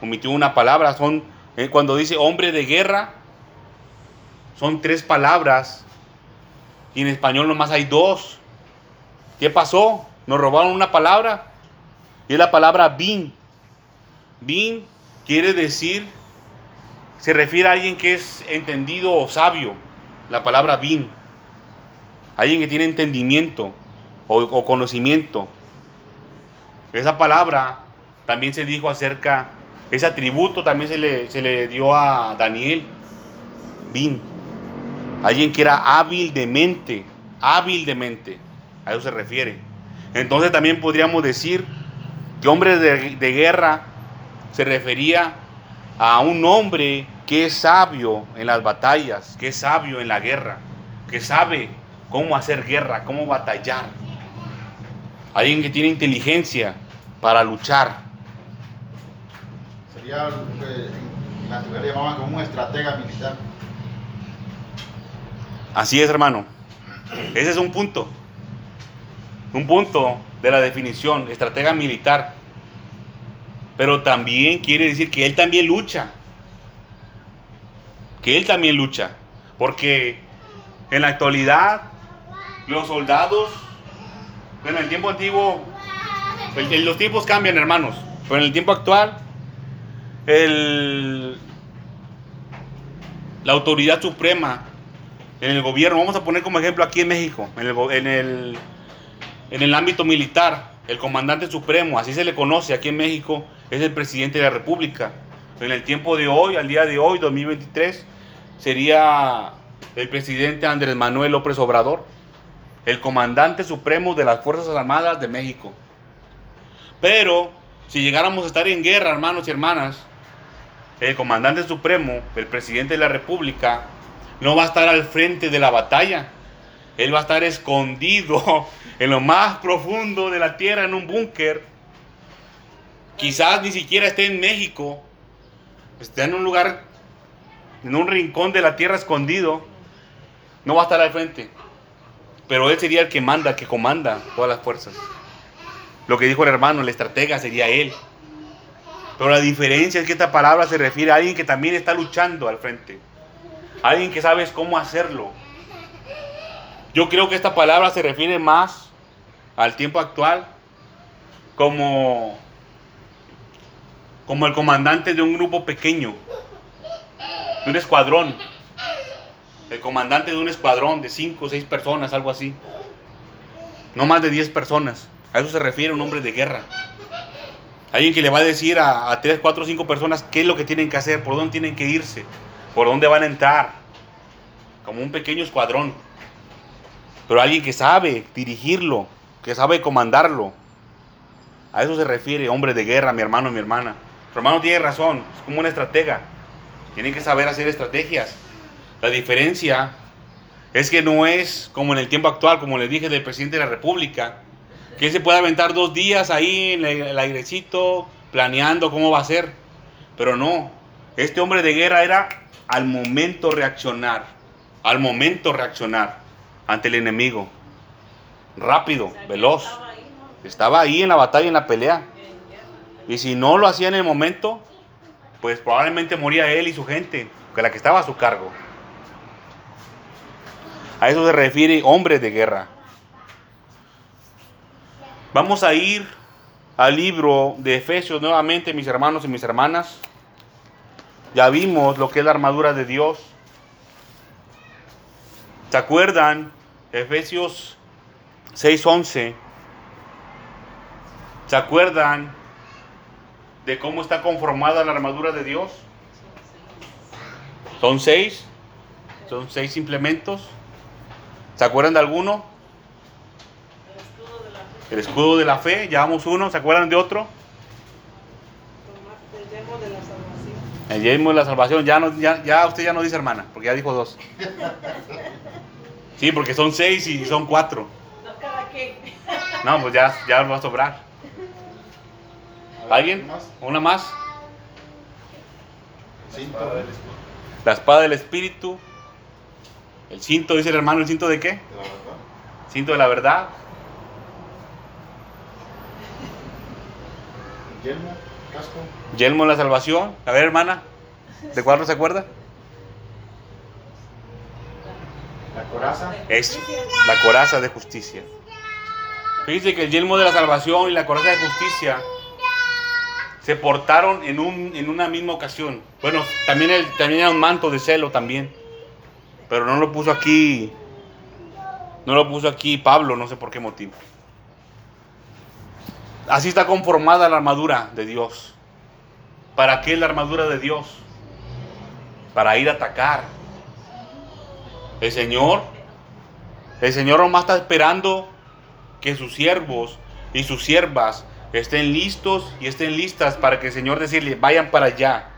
Omitió una palabra. Son, eh, cuando dice hombre de guerra, son tres palabras y en español nomás hay dos. ¿Qué pasó? Nos robaron una palabra y es la palabra bin. Bin quiere decir, se refiere a alguien que es entendido o sabio. La palabra bin. Alguien que tiene entendimiento o, o conocimiento. Esa palabra también se dijo acerca, ese atributo también se le, se le dio a Daniel. Bin. Alguien que era hábil de mente, hábil de mente. A eso se refiere. Entonces también podríamos decir que hombre de, de guerra se refería a un hombre que es sabio en las batallas, que es sabio en la guerra, que sabe cómo hacer guerra, cómo batallar. Alguien que tiene inteligencia para luchar. Sería lo que en la antigüedad llamaban como un estratega militar. Así es, hermano. Ese es un punto. Un punto de la definición, estratega militar. Pero también quiere decir que él también lucha. Que él también lucha. Porque en la actualidad los soldados, bueno, en el tiempo antiguo, los tiempos cambian, hermanos. Pero en el tiempo actual, la autoridad suprema en el gobierno, vamos a poner como ejemplo aquí en México, en el, en el ámbito militar, el comandante supremo, así se le conoce aquí en México, es el presidente de la República. En el tiempo de hoy, al día de hoy, 2023, sería el presidente Andrés Manuel López Obrador, el comandante supremo de las Fuerzas Armadas de México. Pero si llegáramos a estar en guerra, hermanos y hermanas, el comandante supremo, el presidente de la República, no va a estar al frente de la batalla. Él va a estar escondido en lo más profundo de la tierra, en un búnker. Quizás ni siquiera esté en México. Esté en un lugar, en un rincón de la tierra escondido. No va a estar al frente. Pero él sería el que manda, que comanda todas las fuerzas. Lo que dijo el hermano, el estratega sería él. Pero la diferencia es que esta palabra se refiere a alguien que también está luchando al frente. Alguien que sabes cómo hacerlo. Yo creo que esta palabra se refiere más al tiempo actual como, como el comandante de un grupo pequeño, de un escuadrón. El comandante de un escuadrón de 5 o 6 personas, algo así. No más de 10 personas. A eso se refiere un hombre de guerra. Alguien que le va a decir a, a 3, 4, 5 personas qué es lo que tienen que hacer, por dónde tienen que irse, por dónde van a entrar. Como un pequeño escuadrón. Pero alguien que sabe dirigirlo, que sabe comandarlo. A eso se refiere hombre de guerra, mi hermano, mi hermana. Tu hermano tiene razón, es como una estratega. Tienen que saber hacer estrategias. La diferencia es que no es como en el tiempo actual, como les dije del presidente de la República, que él se puede aventar dos días ahí en el airecito planeando cómo va a ser. Pero no, este hombre de guerra era al momento reaccionar, al momento reaccionar ante el enemigo. Rápido, veloz. estaba ahí, en la batalla, en la pelea. Y si no lo hacía en el momento, pues probablemente moría él y su gente, que la que estaba a su cargo. A eso se refiere hombre de guerra. Vamos a ir al libro de Efesios nuevamente, mis hermanos y mis hermanas. Ya vimos lo que es la armadura de Dios. ¿Se acuerdan? Efesios 6:11. ¿Se acuerdan de cómo está conformada la armadura de Dios? Son seis. Son seis implementos. ¿Se acuerdan de alguno? El escudo de la fe, llevamos uno. ¿Se acuerdan de otro? El yelmo de la salvación. El yelmo de la salvación. Ya, no, ya, ya usted ya no dice hermana, porque ya dijo dos. Sí, porque son seis y son cuatro. No cada quien. No, pues ya, ya va a sobrar. ¿Alguien? ¿Más? ¿Una más? Cinto. La espada del espíritu. El cinto, dice el hermano, ¿el cinto de qué? De la verdad. Cinto de la verdad. Yelmo, casco. Yelmo de la salvación. A ver, hermana, ¿de cuál no se acuerda? La coraza. Es la coraza de justicia. Fíjense que el yelmo de la salvación y la coraza de justicia se portaron en, un, en una misma ocasión. Bueno, también, el, también era un manto de celo también. Pero no lo puso aquí. No lo puso aquí Pablo, no sé por qué motivo. Así está conformada la armadura de Dios. ¿Para qué la armadura de Dios? Para ir a atacar. El Señor, el Señor nomás está esperando que sus siervos y sus siervas estén listos y estén listas para que el Señor decirle, vayan para allá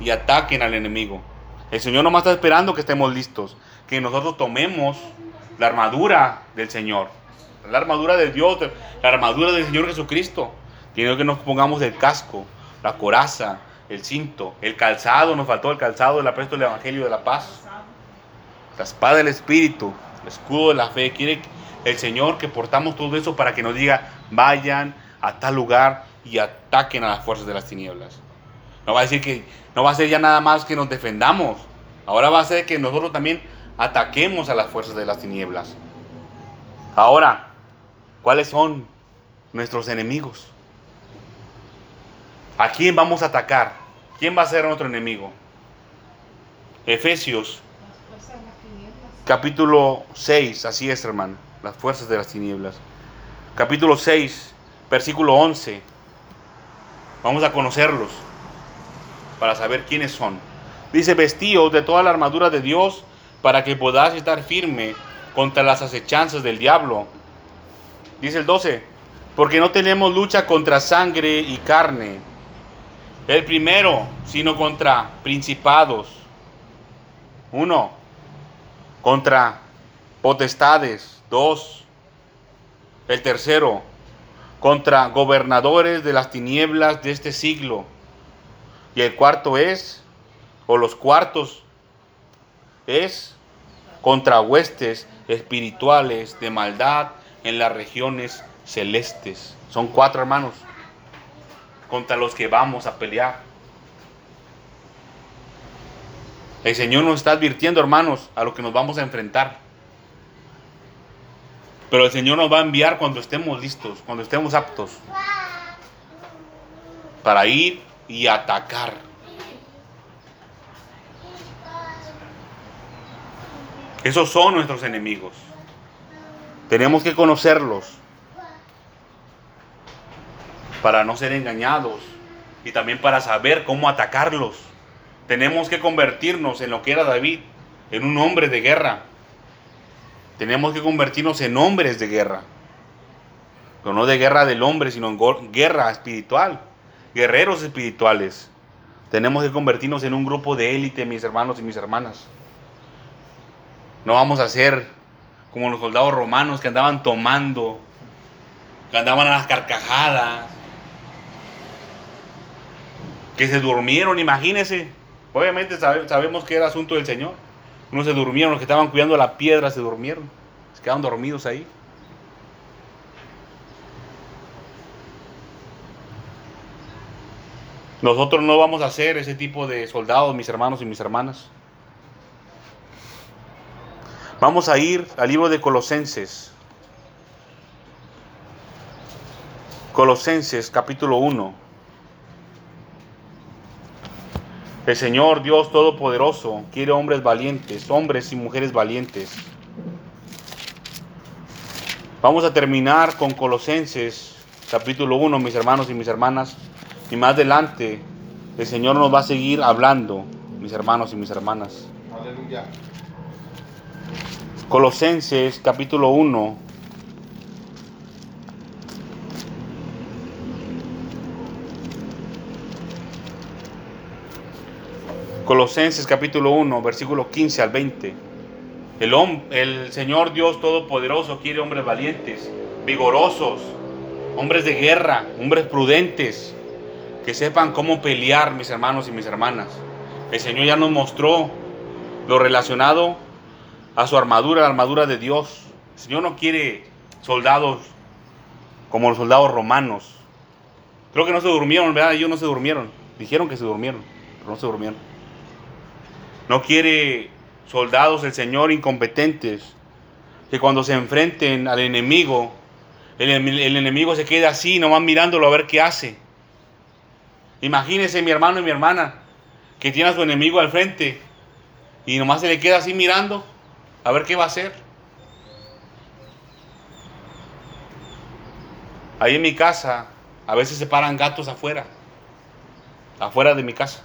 y ataquen al enemigo. El Señor nomás está esperando que estemos listos, que nosotros tomemos la armadura del Señor, la armadura de Dios, la armadura del Señor Jesucristo. Tiene que nos pongamos el casco, la coraza, el cinto, el calzado, nos faltó el calzado del apresto del Evangelio de la paz la espada del Espíritu, el escudo de la fe. Quiere el Señor que portamos todo eso para que nos diga, vayan a tal lugar y ataquen a las fuerzas de las tinieblas. No va a decir que, no va a ser ya nada más que nos defendamos. Ahora va a ser que nosotros también ataquemos a las fuerzas de las tinieblas. Ahora, ¿cuáles son nuestros enemigos? ¿A quién vamos a atacar? ¿Quién va a ser nuestro enemigo? Efesios capítulo 6, así es hermano, las fuerzas de las tinieblas. Capítulo 6, versículo 11. Vamos a conocerlos para saber quiénes son. Dice, vestíos de toda la armadura de Dios para que podáis estar firme contra las acechanzas del diablo. Dice el 12, porque no tenemos lucha contra sangre y carne. El primero, sino contra principados. Uno, contra potestades. Dos, el tercero, contra gobernadores de las tinieblas de este siglo. Y el cuarto es, o los cuartos, es contra huestes espirituales de maldad en las regiones celestes. Son cuatro hermanos contra los que vamos a pelear. El Señor nos está advirtiendo, hermanos, a lo que nos vamos a enfrentar. Pero el Señor nos va a enviar cuando estemos listos, cuando estemos aptos para ir y atacar. Esos son nuestros enemigos. Tenemos que conocerlos para no ser engañados y también para saber cómo atacarlos. Tenemos que convertirnos en lo que era David, en un hombre de guerra. Tenemos que convertirnos en hombres de guerra. Pero no de guerra del hombre, sino en guerra espiritual. Guerreros espirituales. Tenemos que convertirnos en un grupo de élite, mis hermanos y mis hermanas. No vamos a ser como los soldados romanos que andaban tomando, que andaban a las carcajadas, que se durmieron, imagínense. Obviamente sabemos que era asunto del Señor. Unos se durmieron, los que estaban cuidando la piedra se durmieron, se quedaron dormidos ahí. Nosotros no vamos a ser ese tipo de soldados, mis hermanos y mis hermanas. Vamos a ir al libro de Colosenses. Colosenses capítulo 1. El Señor Dios Todopoderoso quiere hombres valientes, hombres y mujeres valientes. Vamos a terminar con Colosenses capítulo 1, mis hermanos y mis hermanas. Y más adelante el Señor nos va a seguir hablando, mis hermanos y mis hermanas. Aleluya. Colosenses capítulo 1. Colosenses capítulo 1, versículo 15 al 20. El, el Señor Dios Todopoderoso quiere hombres valientes, vigorosos, hombres de guerra, hombres prudentes, que sepan cómo pelear, mis hermanos y mis hermanas. El Señor ya nos mostró lo relacionado a su armadura, la armadura de Dios. El Señor no quiere soldados como los soldados romanos. Creo que no se durmieron, ¿verdad? Ellos no se durmieron. Dijeron que se durmieron, pero no se durmieron. No quiere soldados el Señor incompetentes, que cuando se enfrenten al enemigo, el, enemigo se quede así, nomás mirándolo a ver qué hace. Imagínese mi hermano y mi hermana, que tiene a su enemigo al frente y nomás se le queda así mirando a ver qué va a hacer. Ahí en mi casa, a veces se paran gatos afuera, afuera de mi casa.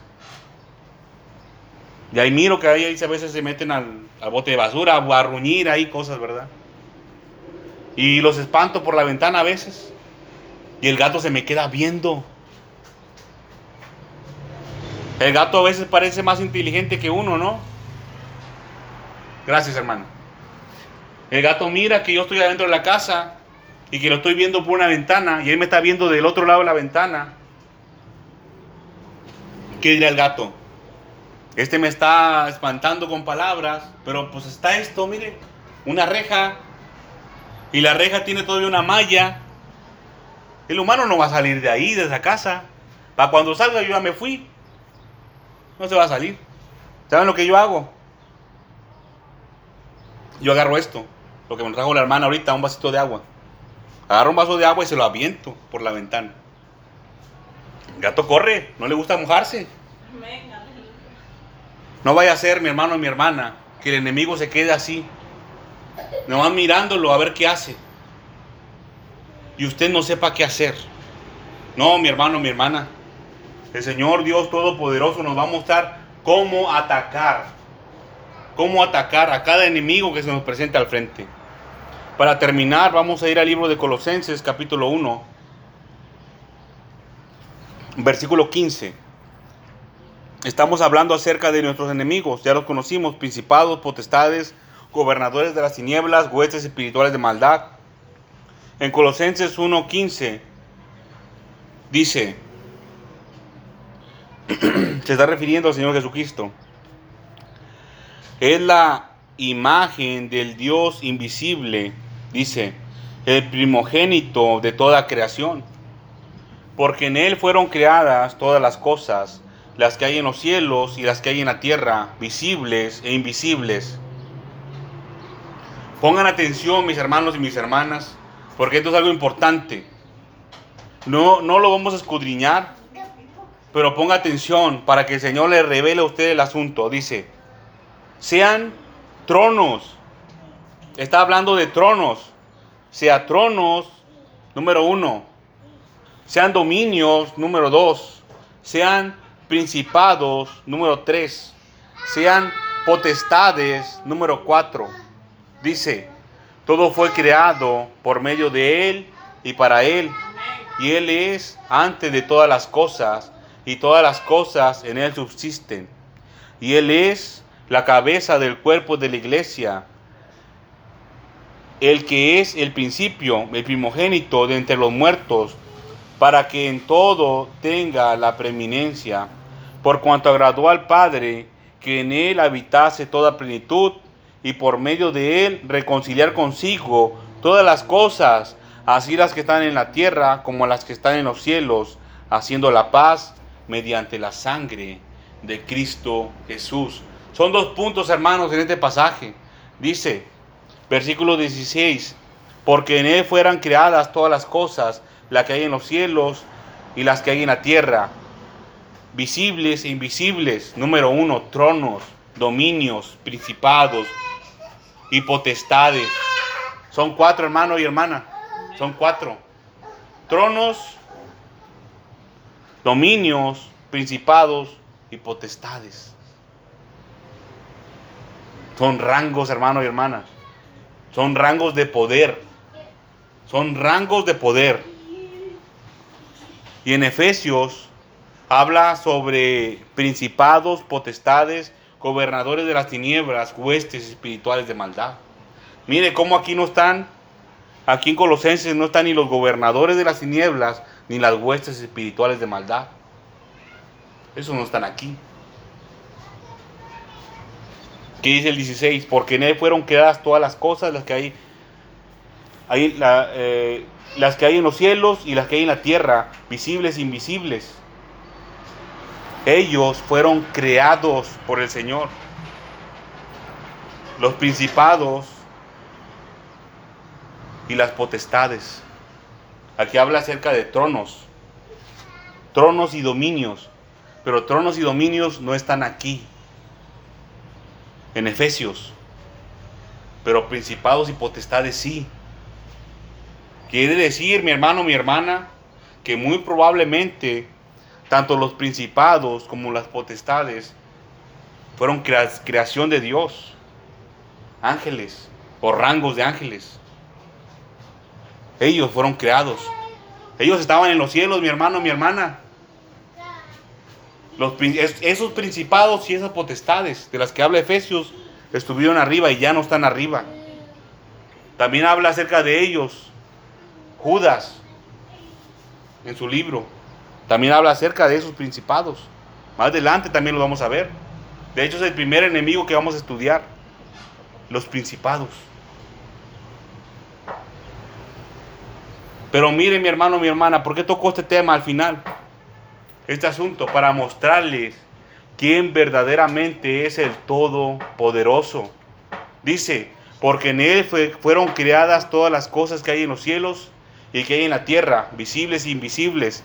Y ahí miro que ahí, a veces se meten al, bote de basura, a arruñir ahí cosas, ¿verdad? Y los espanto por la ventana a veces. Y el gato se me queda viendo. El gato a veces parece más inteligente que uno, ¿no? Gracias, hermano. El gato mira que yo estoy adentro de la casa y que lo estoy viendo por una ventana y él me está viendo del otro lado de la ventana. ¿Qué dirá el gato? Este me está espantando con palabras, pero pues está esto, mire, una reja y la reja tiene todavía una malla. El humano no va a salir de ahí, de esa casa. Para cuando salga yo ya me fui. No se va a salir. ¿Saben lo que yo hago? Yo agarro esto, lo que me trajo la hermana ahorita, un vasito de agua. Agarro un vaso de agua y se lo aviento por la ventana. El gato corre, no le gusta mojarse. No vaya a ser, mi hermano y mi hermana, que el enemigo se quede así, nomás mirándolo a ver qué hace. Y usted no sepa qué hacer. No, mi hermano, mi hermana. El Señor Dios Todopoderoso nos va a mostrar cómo atacar, cómo atacar a cada enemigo que se nos presenta al frente. Para terminar, vamos a ir al libro de Colosenses, capítulo 1, versículo 15. Estamos hablando acerca de nuestros enemigos, ya los conocimos, principados, potestades, gobernadores de las tinieblas, huestes espirituales de maldad. En Colosenses 1:15 dice, se está refiriendo al Señor Jesucristo, es la imagen del Dios invisible, dice, el primogénito de toda creación, porque en Él fueron creadas todas las cosas, las que hay en los cielos y las que hay en la tierra, visibles e invisibles. Pongan atención mis hermanos y mis hermanas, porque esto es algo importante. No, no lo vamos a escudriñar, pero ponga atención para que el Señor le revele a usted el asunto. Dice, sean tronos. Está hablando de tronos. Sea tronos, número uno. Sean dominios, número dos. Sean principados, número tres. Sean potestades, número cuatro. Dice, todo fue creado por medio de Él y para Él. Y Él es antes de todas las cosas, y todas las cosas en Él subsisten. Y Él es la cabeza del cuerpo de la iglesia, el que es el principio, el primogénito de entre los muertos, para que en todo tenga la preeminencia, por cuanto agradó al Padre que en Él habitase toda plenitud, y por medio de Él reconciliar consigo todas las cosas, así las que están en la tierra como las que están en los cielos, haciendo la paz mediante la sangre de Cristo Jesús. Son dos puntos, hermanos, en este pasaje. Dice, versículo 16, porque en Él fueran creadas todas las cosas, las que hay en los cielos y las que hay en la tierra, visibles e invisibles. Número uno, tronos, dominios, principados y potestades. Son cuatro, hermano y hermana. Son cuatro. Tronos, dominios, principados y potestades. Son rangos, hermano y hermana. Son rangos de poder. Son rangos de poder. Y en Efesios habla sobre principados, potestades, gobernadores de las tinieblas, huestes espirituales de maldad. Mire cómo aquí no están, aquí en Colosenses no están ni los gobernadores de las tinieblas, ni las huestes espirituales de maldad. Esos no están aquí. ¿Qué dice el 16? Porque en él fueron creadas todas las cosas, las que hay, eh, las que hay en los cielos y las que hay en la tierra, visibles e invisibles. Ellos fueron creados por el Señor. Los principados y las potestades. Aquí habla acerca de tronos, tronos y dominios, pero tronos y dominios no están aquí, en Efesios, pero principados y potestades sí. Quiere decir, mi hermano, mi hermana, que muy probablemente tanto los principados como las potestades fueron creación de Dios, ángeles o rangos de ángeles. Ellos fueron creados. Ellos estaban en los cielos, mi hermano, mi hermana. Los, esos principados y esas potestades de las que habla Efesios estuvieron arriba y ya no están arriba. También habla acerca de ellos Judas en su libro. También habla acerca de esos principados. Más adelante también lo vamos a ver. De hecho es el primer enemigo que vamos a estudiar. Los principados. Pero mire mi hermano, mi hermana, ¿por qué tocó este tema al final? Este asunto para mostrarles quién verdaderamente es el Todopoderoso. Dice, porque en Él fueron creadas todas las cosas que hay en los cielos y que hay en la tierra, visibles e invisibles,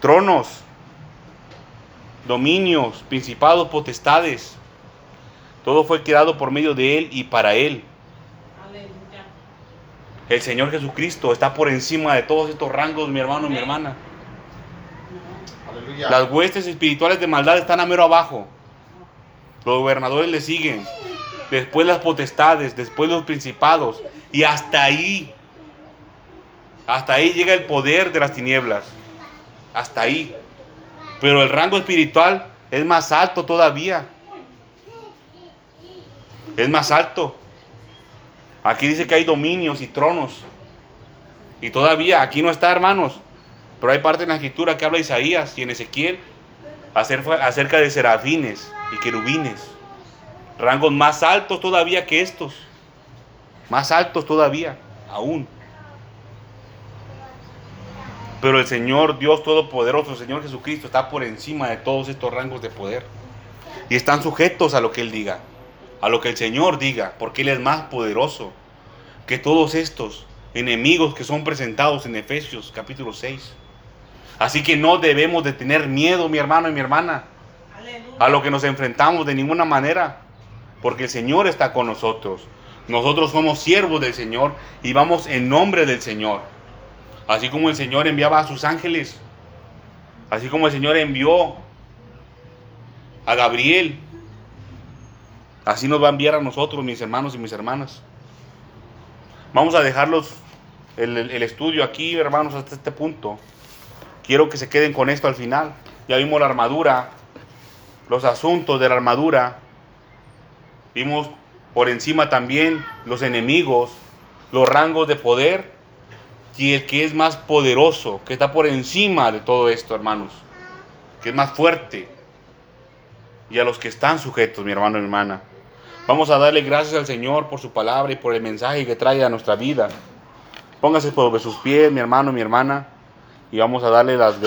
tronos, dominios, principados, potestades. Todo fue creado por medio de Él y para Él. El Señor Jesucristo está por encima de todos estos rangos, mi hermano, mi hermana. Las huestes espirituales de maldad están a mero abajo. Los gobernadores le siguen. Después las potestades, después los principados. Y hasta ahí. Hasta ahí llega el poder de las tinieblas. Hasta ahí. Pero el rango espiritual es más alto todavía. Es más alto. Aquí dice que hay dominios y tronos. Y todavía, aquí no está, hermanos. Pero hay parte en la escritura que habla Isaías y en Ezequiel acerca de serafines y querubines. Rangos más altos todavía que estos. Más altos todavía, aún. Pero el Señor Dios Todopoderoso, el Señor Jesucristo, está por encima de todos estos rangos de poder. Y están sujetos a lo que Él diga, a lo que el Señor diga, porque Él es más poderoso que todos estos enemigos que son presentados en Efesios capítulo 6. Así que no debemos de tener miedo, mi hermano y mi hermana, Aleluya. a lo que nos enfrentamos de ninguna manera, porque el Señor está con nosotros. Nosotros somos siervos del Señor y vamos en nombre del Señor. Así como el Señor enviaba a sus ángeles, así como el Señor envió a Gabriel, así nos va a enviar a nosotros, mis hermanos y mis hermanas. Vamos a dejarlos el, el- el estudio aquí, hermanos, hasta este punto. Quiero que se queden con esto al final. Ya vimos la armadura, los asuntos de la armadura. Vimos por encima también los enemigos, los rangos de poder y el que es más poderoso, que está por encima de todo esto, hermanos, que es más fuerte. Y a los que están sujetos, mi hermano y hermana. Vamos a darle gracias al Señor por su palabra y por el mensaje que trae a nuestra vida. Póngase sobre sus pies, mi hermano, mi hermana, y vamos a darle las gracias.